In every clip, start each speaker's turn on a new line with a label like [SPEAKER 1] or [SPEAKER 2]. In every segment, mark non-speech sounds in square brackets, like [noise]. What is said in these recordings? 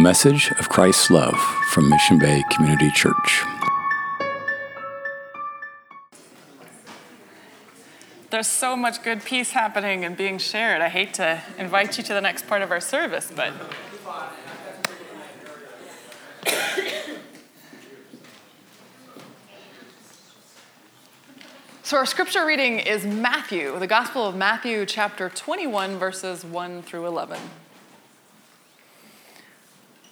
[SPEAKER 1] message of Christ's love from Mission Bay Community Church.
[SPEAKER 2] There's so much good peace happening and being shared. I hate to invite you to the next part of our service, but. [coughs] So, our scripture reading is Matthew, the Gospel of Matthew, chapter 21, verses 1 through 11.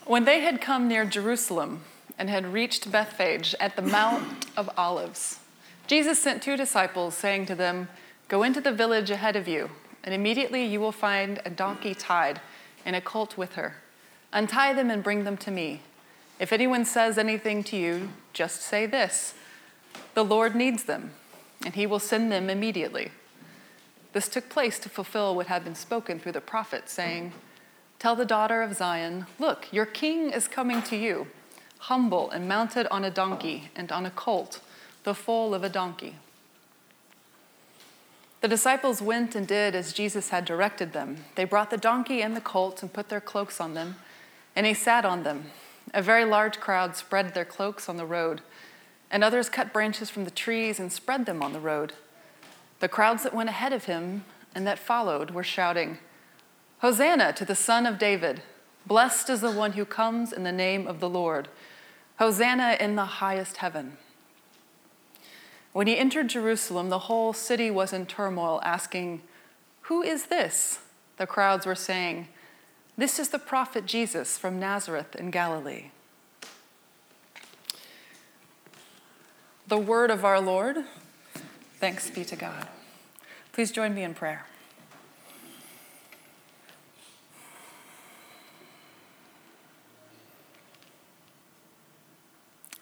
[SPEAKER 2] When they had come near Jerusalem and had reached Bethphage at the Mount of Olives, Jesus sent two disciples, saying to them, Go into the village ahead of you, and immediately you will find a donkey tied and a colt with her. Untie them and bring them to me. If anyone says anything to you, just say this The Lord needs them, and he will send them immediately. This took place to fulfill what had been spoken through the prophet, saying, Tell the daughter of Zion, Look, your king is coming to you, humble and mounted on a donkey and on a colt, the foal of a donkey. The disciples went and did as Jesus had directed them. They brought the donkey and the colt and put their cloaks on them, and he sat on them. A very large crowd spread their cloaks on the road, and others cut branches from the trees and spread them on the road. The crowds that went ahead of him and that followed were shouting, Hosanna to the Son of David. Blessed is the one who comes in the name of the Lord. Hosanna in the highest heaven. When he entered Jerusalem, the whole city was in turmoil, asking, Who is this? The crowds were saying, This is the prophet Jesus from Nazareth in Galilee. The word of our Lord. Thanks be to God. Please join me in prayer.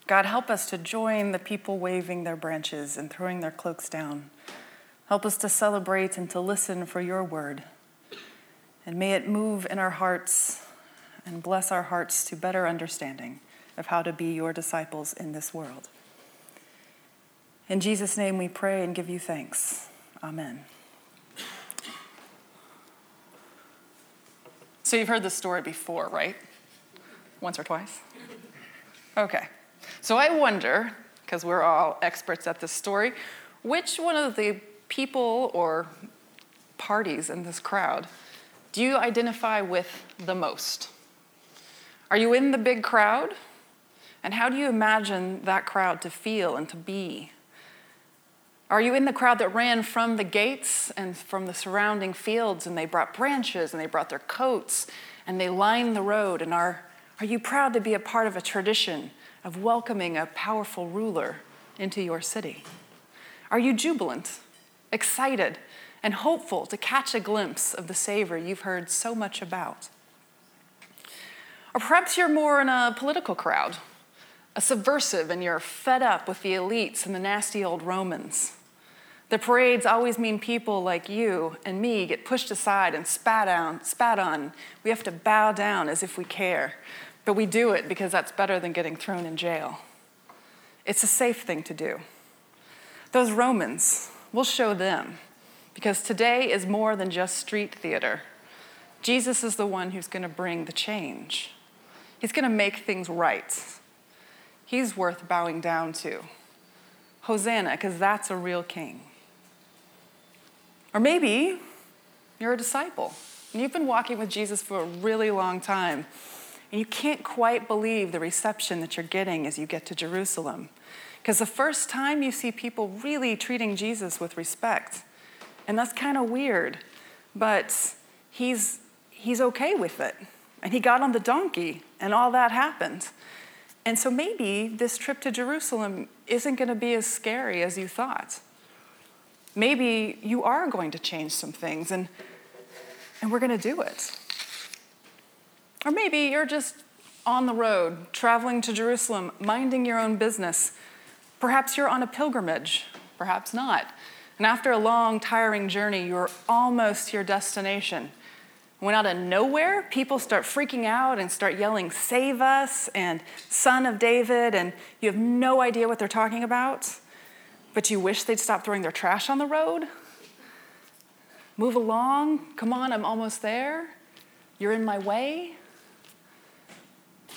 [SPEAKER 2] God, help us to join the people waving their branches and throwing their cloaks down. Help us to celebrate and to listen for your word. And may it move in our hearts and bless our hearts to better understanding of how to be your disciples in this world. In Jesus' name we pray and give you thanks. Amen. So you've heard this story before, right? Once or twice? Okay. So I wonder, because we're all experts at this story, which one of the people or parties in this crowd do you identify with the most? Are you in the big crowd? And how do you imagine that crowd to feel and to be? Are you in the crowd that ran from the gates and from the surrounding fields and they brought branches and they brought their coats and they lined the road? And are, are you proud to be a part of a tradition of welcoming a powerful ruler into your city? Are you jubilant, excited, and hopeful to catch a glimpse of the Savior you've heard so much about? Or perhaps you're more in a political crowd, a subversive, and you're fed up with the elites and the nasty old Romans. The parades always mean people like you and me get pushed aside and spat on, spat on. We have to bow down as if we care. But we do it because that's better than getting thrown in jail. It's a safe thing to do. Those Romans, we'll show them because today is more than just street theater. Jesus is the one who's going to bring the change. He's going to make things right. He's worth bowing down to. Hosanna, because that's a real king. Or maybe you're a disciple and you've been walking with Jesus for a really long time and you can't quite believe the reception that you're getting as you get to Jerusalem. Because the first time you see people really treating Jesus with respect, and that's kind of weird, but he's, he's okay with it. And he got on the donkey, and all that happened. And so maybe this trip to Jerusalem isn't going to be as scary as you thought. Maybe you are going to change some things, and, and we're going to do it. Or maybe you're just on the road, traveling to Jerusalem, minding your own business. Perhaps you're on a pilgrimage, perhaps not. And after a long, tiring journey, you're almost to your destination. When out of nowhere, people start freaking out and start yelling, Save us, and Son of David, and you have no idea what they're talking about, but you wish they'd stop throwing their trash on the road. Move along. Come on, I'm almost there. You're in my way.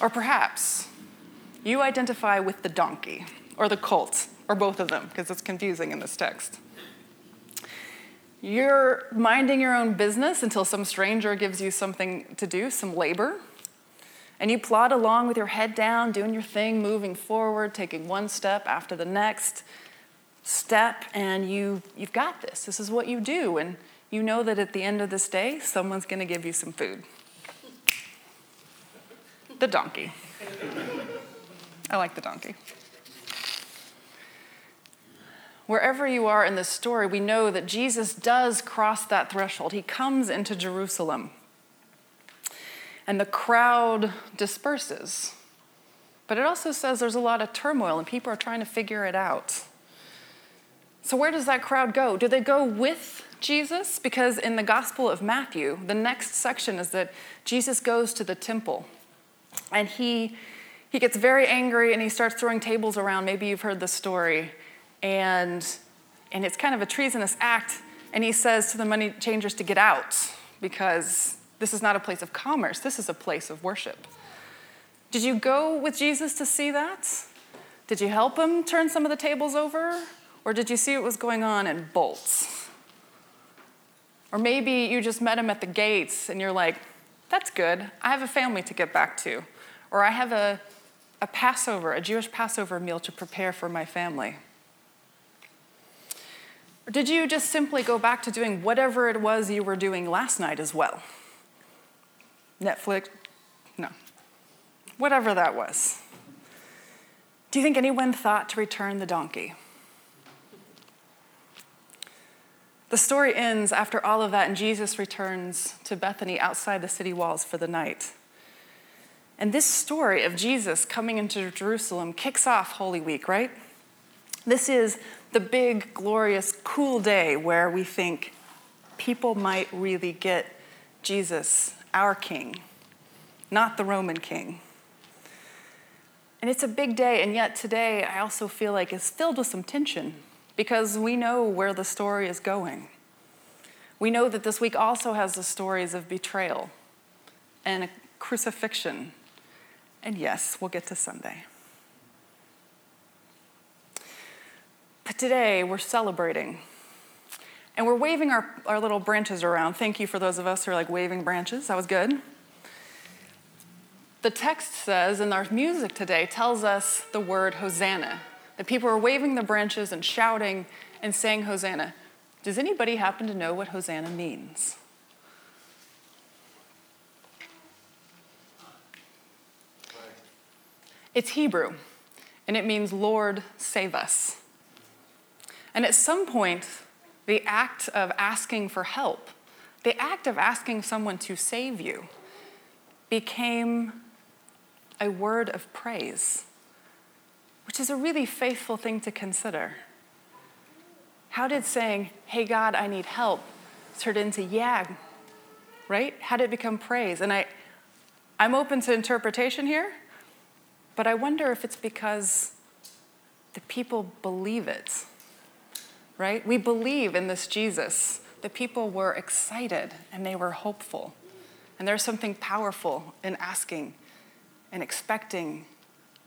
[SPEAKER 2] Or perhaps you identify with the donkey or the colt or both of them because it's confusing in this text. You're minding your own business until some stranger gives you something to do, some labor. And you plod along with your head down, doing your thing, moving forward, taking one step after the next step, and you, you've got this. This is what you do. And you know that at the end of this day, someone's going to give you some food. The donkey. I like the donkey. Wherever you are in this story, we know that Jesus does cross that threshold. He comes into Jerusalem and the crowd disperses. But it also says there's a lot of turmoil and people are trying to figure it out. So, where does that crowd go? Do they go with Jesus? Because in the Gospel of Matthew, the next section is that Jesus goes to the temple and he, he gets very angry and he starts throwing tables around. Maybe you've heard the story. And, and it's kind of a treasonous act. And he says to the money changers to get out because this is not a place of commerce, this is a place of worship. Did you go with Jesus to see that? Did you help him turn some of the tables over? Or did you see what was going on in bolts? Or maybe you just met him at the gates and you're like, that's good. I have a family to get back to. Or I have a, a Passover, a Jewish Passover meal to prepare for my family. Or did you just simply go back to doing whatever it was you were doing last night as well? Netflix, no. Whatever that was. Do you think anyone thought to return the donkey? The story ends after all of that, and Jesus returns to Bethany outside the city walls for the night. And this story of Jesus coming into Jerusalem kicks off Holy Week, right? This is the big, glorious, cool day where we think people might really get Jesus our king, not the Roman king. And it's a big day, and yet today I also feel like it's filled with some tension because we know where the story is going. We know that this week also has the stories of betrayal and crucifixion. And yes, we'll get to Sunday. But today we're celebrating and we're waving our, our little branches around. Thank you for those of us who are like waving branches. That was good. The text says, and our music today tells us the word Hosanna. That people are waving the branches and shouting and saying Hosanna. Does anybody happen to know what Hosanna means? It's Hebrew, and it means Lord, save us. And at some point, the act of asking for help, the act of asking someone to save you, became a word of praise, is a really faithful thing to consider. How did saying, Hey God, I need help, turn into, Yeah, right? How did it become praise? And I, I'm open to interpretation here, but I wonder if it's because the people believe it right? We believe in this Jesus. The people were excited and they were hopeful. And there's something powerful in asking and expecting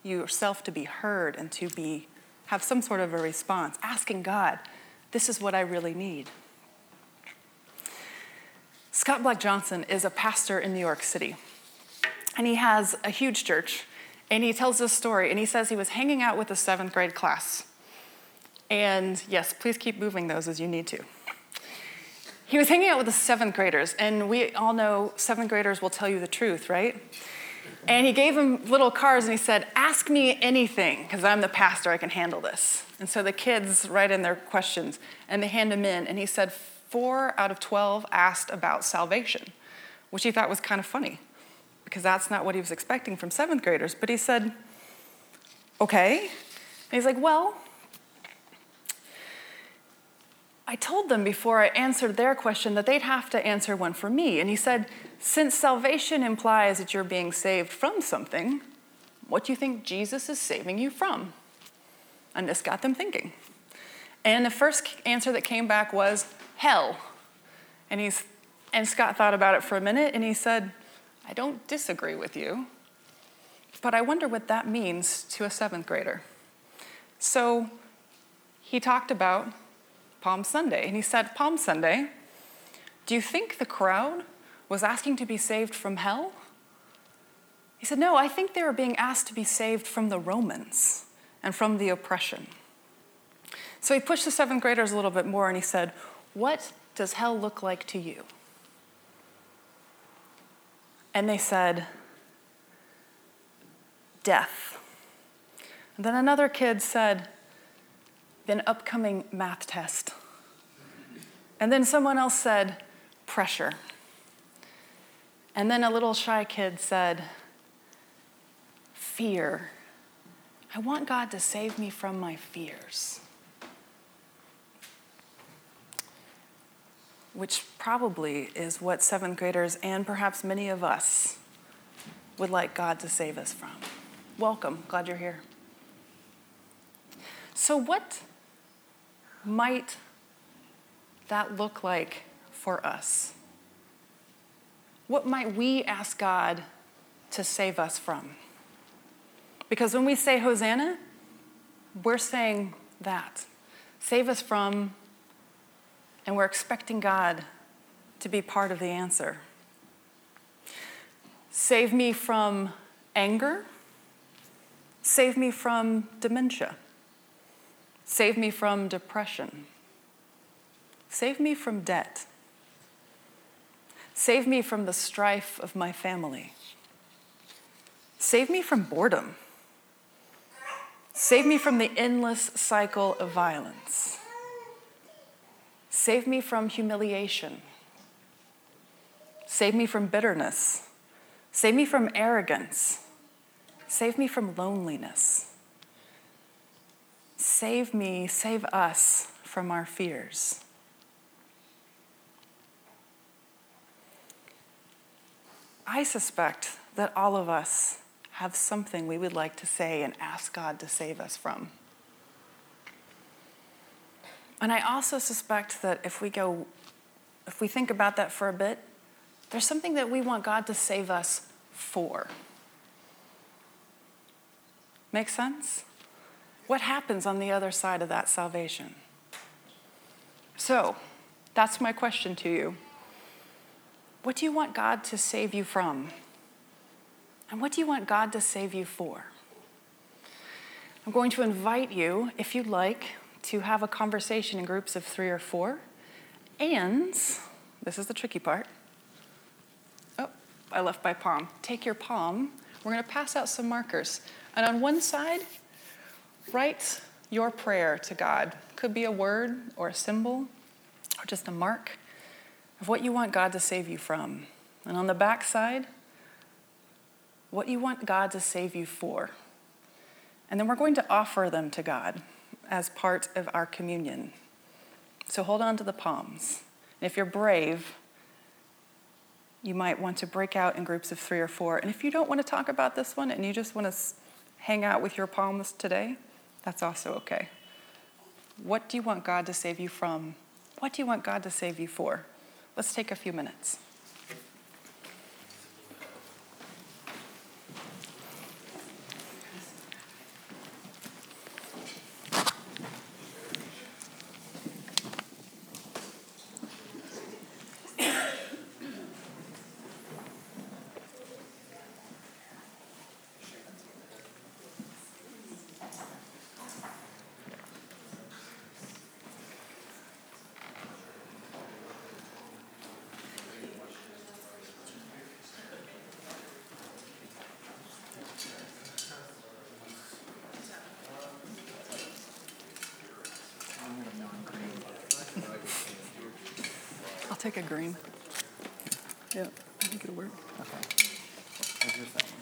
[SPEAKER 2] yourself to be heard and to be have some sort of a response, asking God, this is what I really need. Scott Black Johnson is a pastor in New York City. And he has a huge church. And he tells this story. And he says he was hanging out with a seventh grade class. And yes, please keep moving those as you need to. He was hanging out with the seventh graders, and we all know seventh graders will tell you the truth, right? And he gave them little cards and he said, Ask me anything, because I'm the pastor, I can handle this. And so the kids write in their questions and they hand them in. And he said, Four out of 12 asked about salvation, which he thought was kind of funny, because that's not what he was expecting from seventh graders. But he said, Okay. And he's like, Well, I told them before I answered their question that they'd have to answer one for me. And he said, Since salvation implies that you're being saved from something, what do you think Jesus is saving you from? And this got them thinking. And the first answer that came back was hell. And, he's, and Scott thought about it for a minute and he said, I don't disagree with you. But I wonder what that means to a seventh grader. So he talked about Palm Sunday, and he said, Palm Sunday, do you think the crowd was asking to be saved from hell? He said, No, I think they were being asked to be saved from the Romans and from the oppression. So he pushed the seventh graders a little bit more and he said, What does hell look like to you? And they said, Death. And then another kid said, An upcoming math test. And then someone else said, Pressure. And then a little shy kid said, Fear. I want God to save me from my fears. Which probably is what seventh graders and perhaps many of us would like God to save us from. Welcome, glad you're here. So, what might that look like for us? What might we ask God to save us from? Because when we say Hosanna, we're saying that. Save us from, and we're expecting God to be part of the answer. Save me from anger. Save me from dementia. Save me from depression. Save me from debt. Save me from the strife of my family. Save me from boredom. Save me from the endless cycle of violence. Save me from humiliation. Save me from bitterness. Save me from arrogance. Save me from loneliness. Save me, save us from our fears. I suspect that all of us have something we would like to say and ask God to save us from. And I also suspect that if we go, if we think about that for a bit, there's something that we want God to save us for. Make sense? What happens on the other side of that salvation? So, that's my question to you. What do you want God to save you from? And what do you want God to save you for? I'm going to invite you, if you'd like, to have a conversation in groups of three or four. And this is the tricky part. Oh, I left my palm. Take your palm. We're going to pass out some markers. And on one side, write your prayer to God. Could be a word or a symbol or just a mark of what you want God to save you from. And on the back side, what you want God to save you for. And then we're going to offer them to God as part of our communion. So hold on to the palms. And if you're brave, you might want to break out in groups of three or four. And if you don't want to talk about this one and you just want to hang out with your palms today, that's also okay. What do you want God to save you from? What do you want God to save you for? Let's take a few minutes. Take a green. Yeah, I think it'll work. Okay.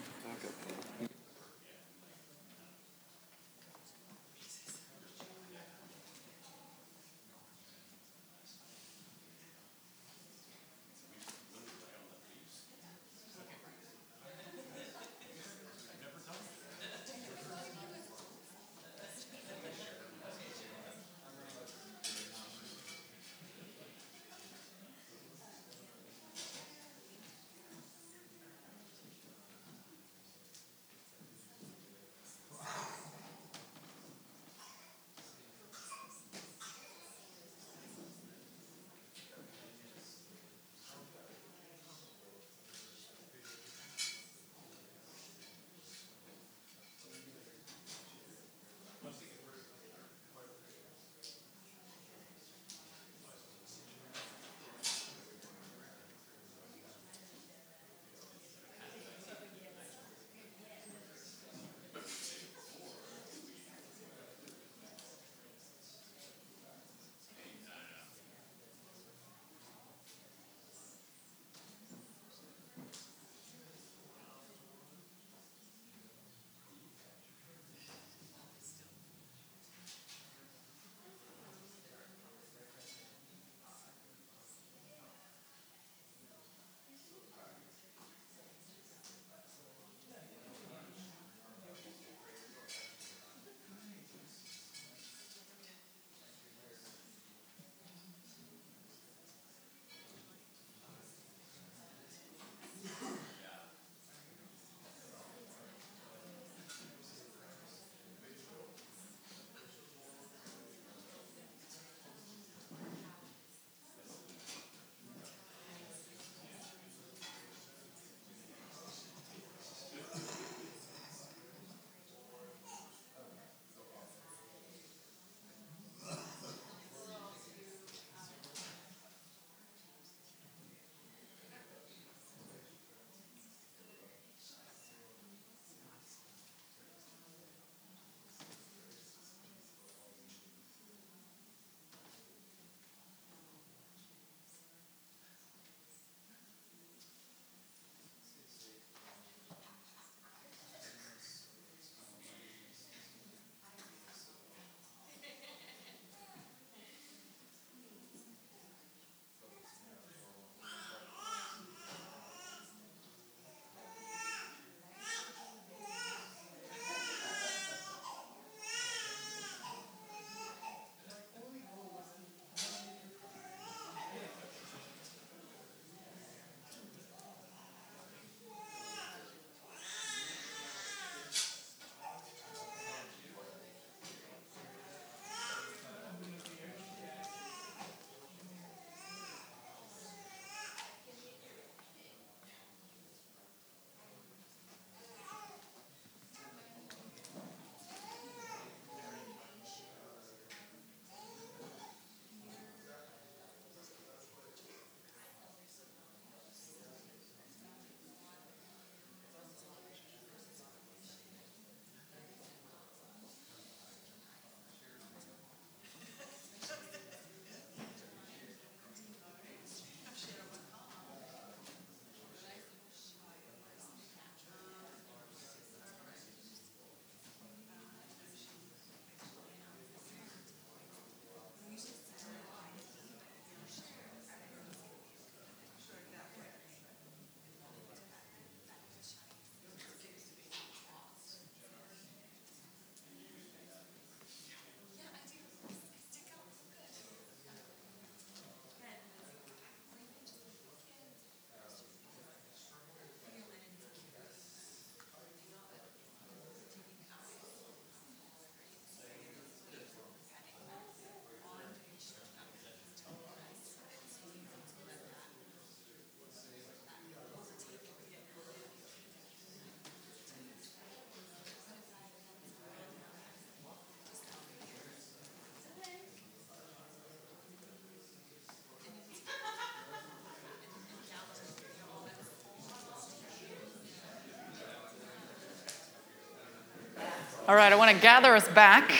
[SPEAKER 2] All right, I want to gather us back.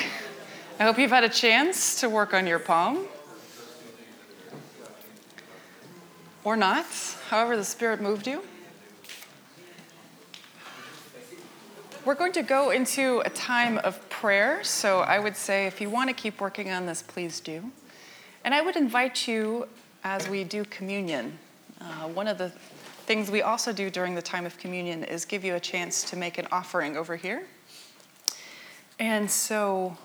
[SPEAKER 2] I hope you've had a chance to work on your palm. Or not, however, the Spirit moved you. We're going to go into a time of prayer, so I would say if you want to keep working on this, please do. And I would invite you as we do communion. Uh, one of the things we also do during the time of communion is give you a chance to make an offering over here. And so,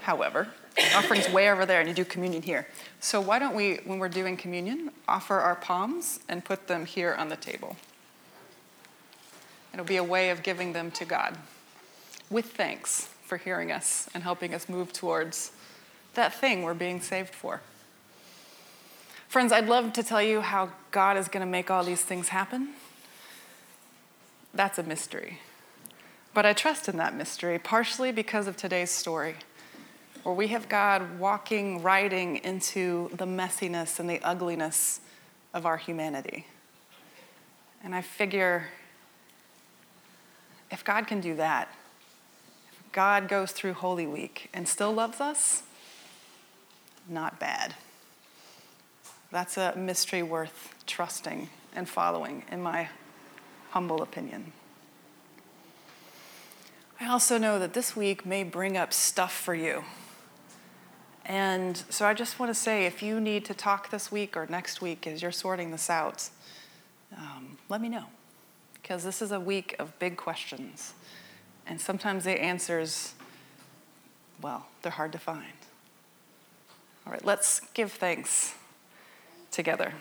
[SPEAKER 2] however, offering's way over there and you do communion here. So why don't we, when we're doing communion, offer our palms and put them here on the table? It'll be a way of giving them to God with thanks for hearing us and helping us move towards that thing we're being saved for. Friends, I'd love to tell you how God is going to make all these things happen. That's a mystery. But I trust in that mystery, partially because of today's story, where we have God walking, riding into the messiness and the ugliness of our humanity. And I figure if God can do that, if God goes through Holy Week and still loves us, not bad. That's a mystery worth trusting and following, in my humble opinion. I also know that this week may bring up stuff for you. And so I just want to say if you need to talk this week or next week as you're sorting this out, um, let me know because this is a week of big questions. And sometimes the answers, well, they're hard to find. All right, let's give thanks together.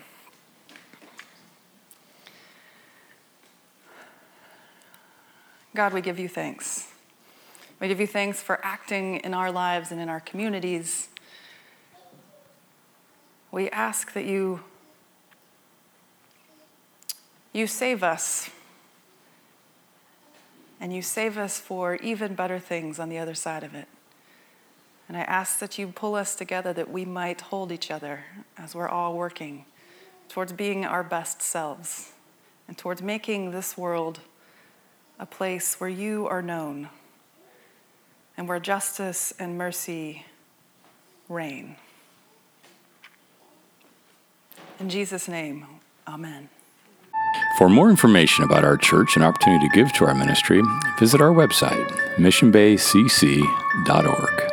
[SPEAKER 2] God, we give you thanks. We give you thanks for acting in our lives and in our communities. We ask that you you save us and you save us for even better things on the other side of it. And I ask that you pull us together that we might hold each other as we're all working towards being our best selves and towards making this world a place where you are known and where justice and mercy reign. In Jesus' name, amen.
[SPEAKER 1] For more information about our church and opportunity to give to our ministry, visit our website, missionbaycc.org.